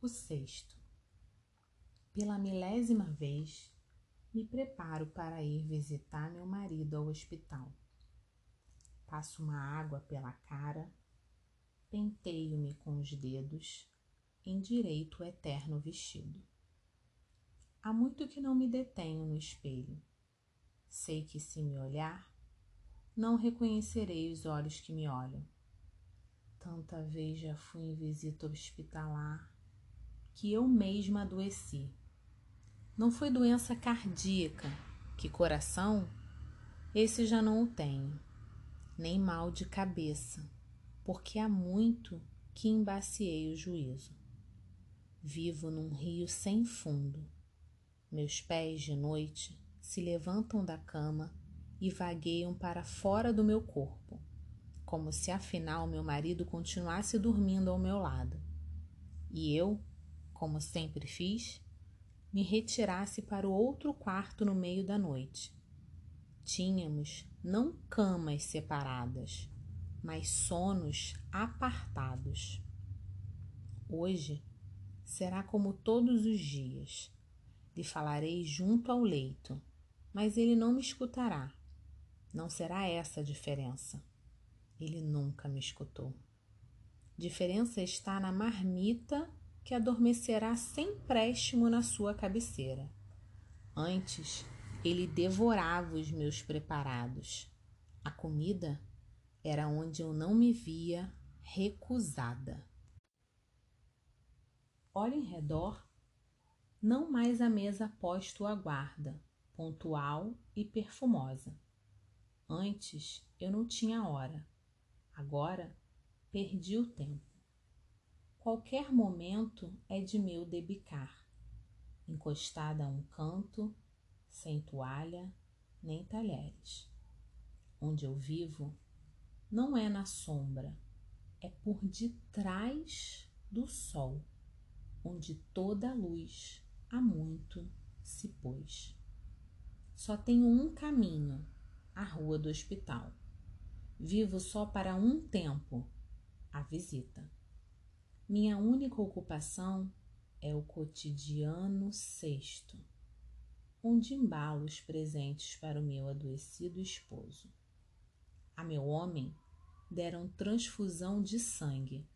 O sexto. Pela milésima vez, me preparo para ir visitar meu marido ao hospital. Passo uma água pela cara, penteio-me com os dedos, endireito o eterno vestido. Há muito que não me detenho no espelho. Sei que se me olhar, não reconhecerei os olhos que me olham. Tanta vez já fui em visita hospitalar que eu mesma adoeci. Não foi doença cardíaca, que coração, esse já não o tenho, nem mal de cabeça, porque há muito que embaciei o juízo. Vivo num rio sem fundo. Meus pés de noite se levantam da cama e vagueiam para fora do meu corpo, como se afinal meu marido continuasse dormindo ao meu lado. E eu, como sempre fiz, me retirasse para o outro quarto no meio da noite. Tínhamos não camas separadas, mas sonos apartados. Hoje será como todos os dias. Lhe falarei junto ao leito, mas ele não me escutará. Não será essa a diferença. Ele nunca me escutou. Diferença está na marmita que adormecerá sem préstimo na sua cabeceira. Antes, ele devorava os meus preparados. A comida era onde eu não me via recusada. Olho em redor, não mais a mesa posto à guarda, pontual e perfumosa. Antes eu não tinha hora, agora perdi o tempo. Qualquer momento é de meu debicar, encostada a um canto, sem toalha nem talheres. Onde eu vivo não é na sombra, é por detrás do sol, onde toda a luz há muito se pôs. Só tenho um caminho a rua do hospital. Vivo só para um tempo a visita. Minha única ocupação é o cotidiano sexto, onde embalo os presentes para o meu adoecido esposo. A meu homem deram transfusão de sangue.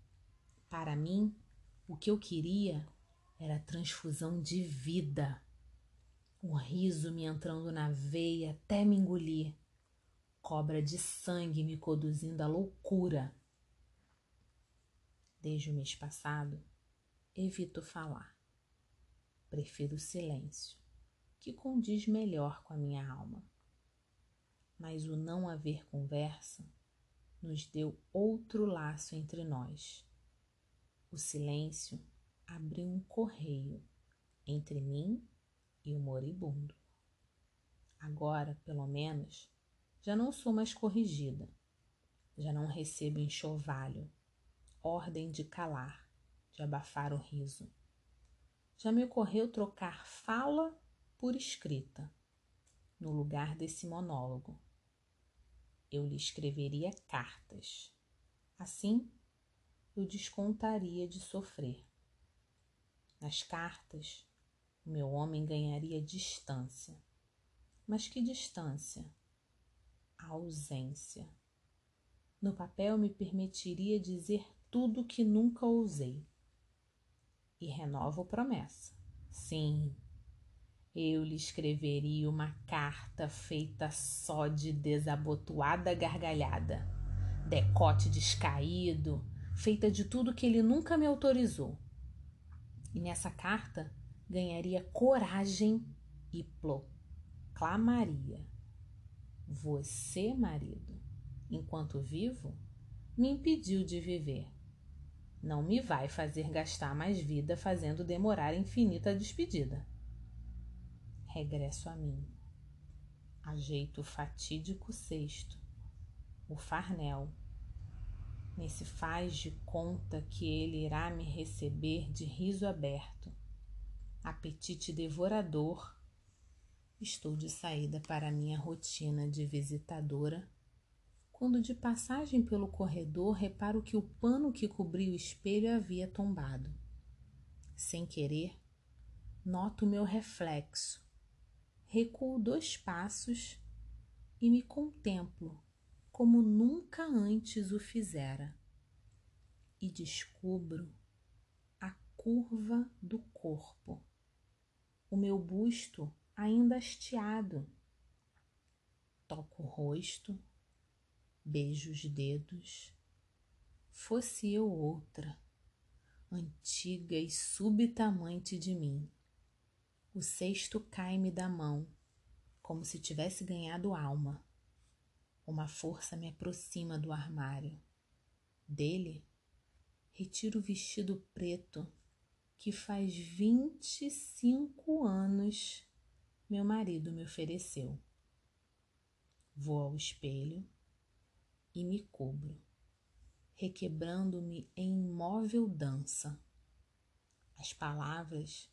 Para mim, o que eu queria era transfusão de vida. O riso me entrando na veia até me engolir cobra de sangue me conduzindo à loucura. Desde o mês passado, evito falar. Prefiro o silêncio, que condiz melhor com a minha alma. Mas o não haver conversa nos deu outro laço entre nós. O silêncio abriu um correio entre mim e o moribundo. Agora, pelo menos, já não sou mais corrigida, já não recebo enxovalho, ordem de calar, de abafar o riso. Já me ocorreu trocar fala por escrita, no lugar desse monólogo. Eu lhe escreveria cartas. Assim, eu descontaria de sofrer. Nas cartas, o meu homem ganharia distância. Mas que distância? ausência. No papel me permitiria dizer tudo que nunca ousei. E renovo promessa. Sim, eu lhe escreveria uma carta feita só de desabotoada gargalhada, decote descaído, feita de tudo que ele nunca me autorizou. E nessa carta ganharia coragem e proclamaria você, marido, enquanto vivo, me impediu de viver. Não me vai fazer gastar mais vida fazendo demorar infinita despedida. Regresso a mim. Ajeito o fatídico cesto, o farnel. Nesse faz de conta que ele irá me receber de riso aberto, apetite devorador Estou de saída para minha rotina de visitadora, quando de passagem pelo corredor reparo que o pano que cobria o espelho havia tombado. Sem querer, noto meu reflexo, recuo dois passos e me contemplo como nunca antes o fizera, e descubro a curva do corpo, o meu busto ainda hasteado. Toco o rosto, beijo os dedos. Fosse eu outra, antiga e subitamente de mim. O cesto cai-me da mão, como se tivesse ganhado alma. Uma força me aproxima do armário. Dele, retiro o vestido preto que faz vinte e cinco anos meu marido me ofereceu. Vou ao espelho e me cubro, requebrando-me em imóvel dança. As palavras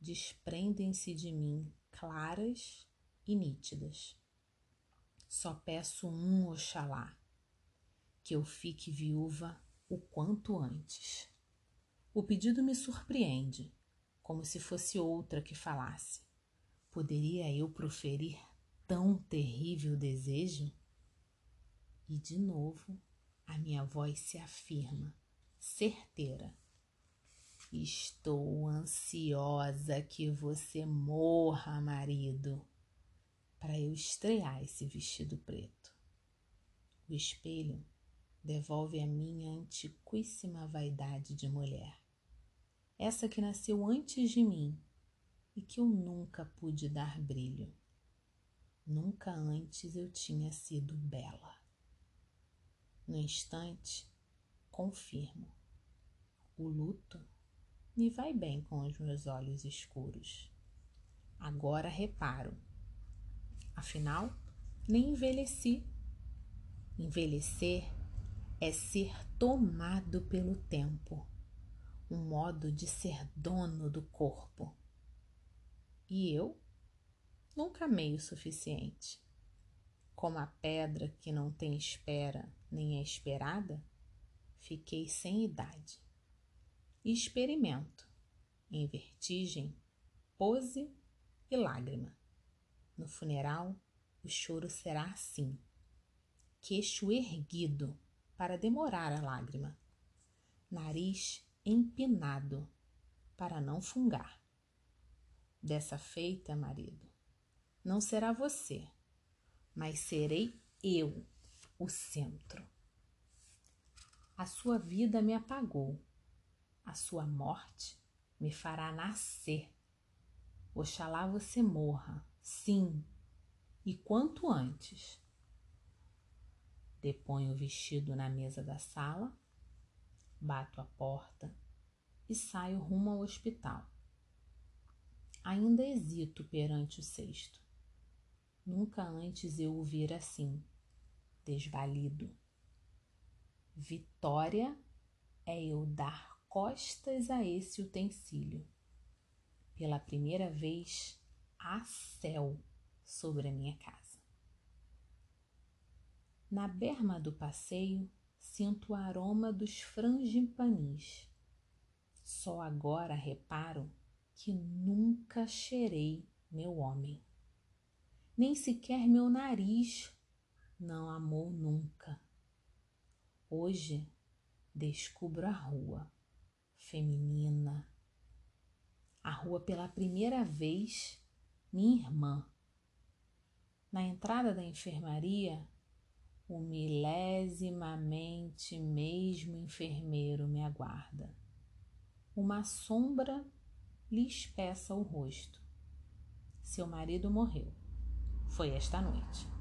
desprendem-se de mim claras e nítidas. Só peço um Oxalá, que eu fique viúva o quanto antes. O pedido me surpreende, como se fosse outra que falasse. Poderia eu proferir tão terrível desejo? E de novo a minha voz se afirma, certeira. Estou ansiosa que você morra, marido, para eu estrear esse vestido preto. O espelho devolve a minha antiquíssima vaidade de mulher, essa que nasceu antes de mim e que eu nunca pude dar brilho. Nunca antes eu tinha sido bela. No instante, confirmo. O luto me vai bem com os meus olhos escuros. Agora reparo. Afinal, nem envelheci. Envelhecer é ser tomado pelo tempo, um modo de ser dono do corpo. E eu nunca amei o suficiente. Como a pedra que não tem espera nem é esperada, fiquei sem idade. Experimento, em vertigem, pose e lágrima. No funeral, o choro será assim, queixo erguido para demorar a lágrima, nariz empinado para não fungar. Dessa feita, marido, não será você, mas serei eu o centro. A sua vida me apagou, a sua morte me fará nascer. Oxalá você morra, sim, e quanto antes. Deponho o vestido na mesa da sala, bato a porta e saio rumo ao hospital. Ainda hesito perante o cesto. Nunca antes eu o vira assim, desvalido. Vitória é eu dar costas a esse utensílio. Pela primeira vez, há céu sobre a minha casa. Na berma do passeio, sinto o aroma dos frangipanis. Só agora reparo que nunca cheirei meu homem. Nem sequer meu nariz não amou nunca. Hoje descubro a rua feminina. A rua pela primeira vez, minha irmã. Na entrada da enfermaria, o milésimamente mesmo enfermeiro me aguarda. Uma sombra lhe espeça o rosto. Seu marido morreu. Foi esta noite.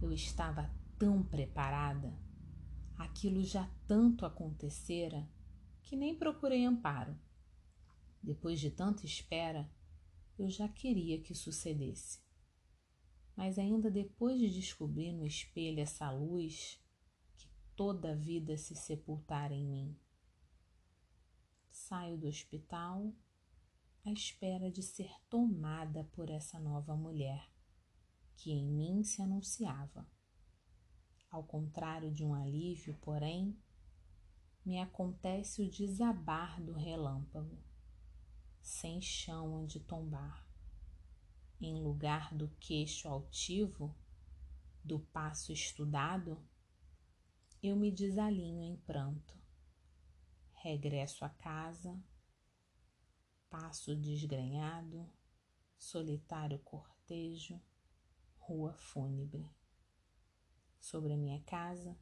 Eu estava tão preparada, aquilo já tanto acontecera, que nem procurei amparo. Depois de tanta espera, eu já queria que sucedesse. Mas ainda depois de descobrir no espelho essa luz, que toda a vida se sepultara em mim. Saio do hospital à espera de ser tomada por essa nova mulher que em mim se anunciava. Ao contrário de um alívio, porém, me acontece o desabar do relâmpago. sem chão onde tombar. Em lugar do queixo altivo, do passo estudado, eu me desalinho em pranto. Regresso a casa, passo desgrenhado, solitário cortejo, rua fúnebre. Sobre a minha casa,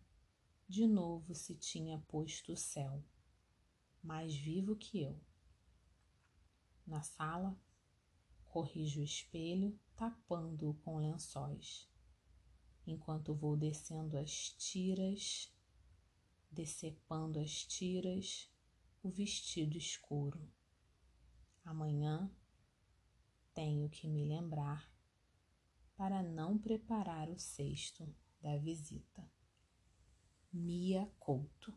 de novo se tinha posto o céu, mais vivo que eu. Na sala, corrijo o espelho, tapando-o com lençóis, enquanto vou descendo as tiras, decepando as tiras, o vestido escuro. Amanhã tenho que me lembrar para não preparar o cesto da visita. Mia Couto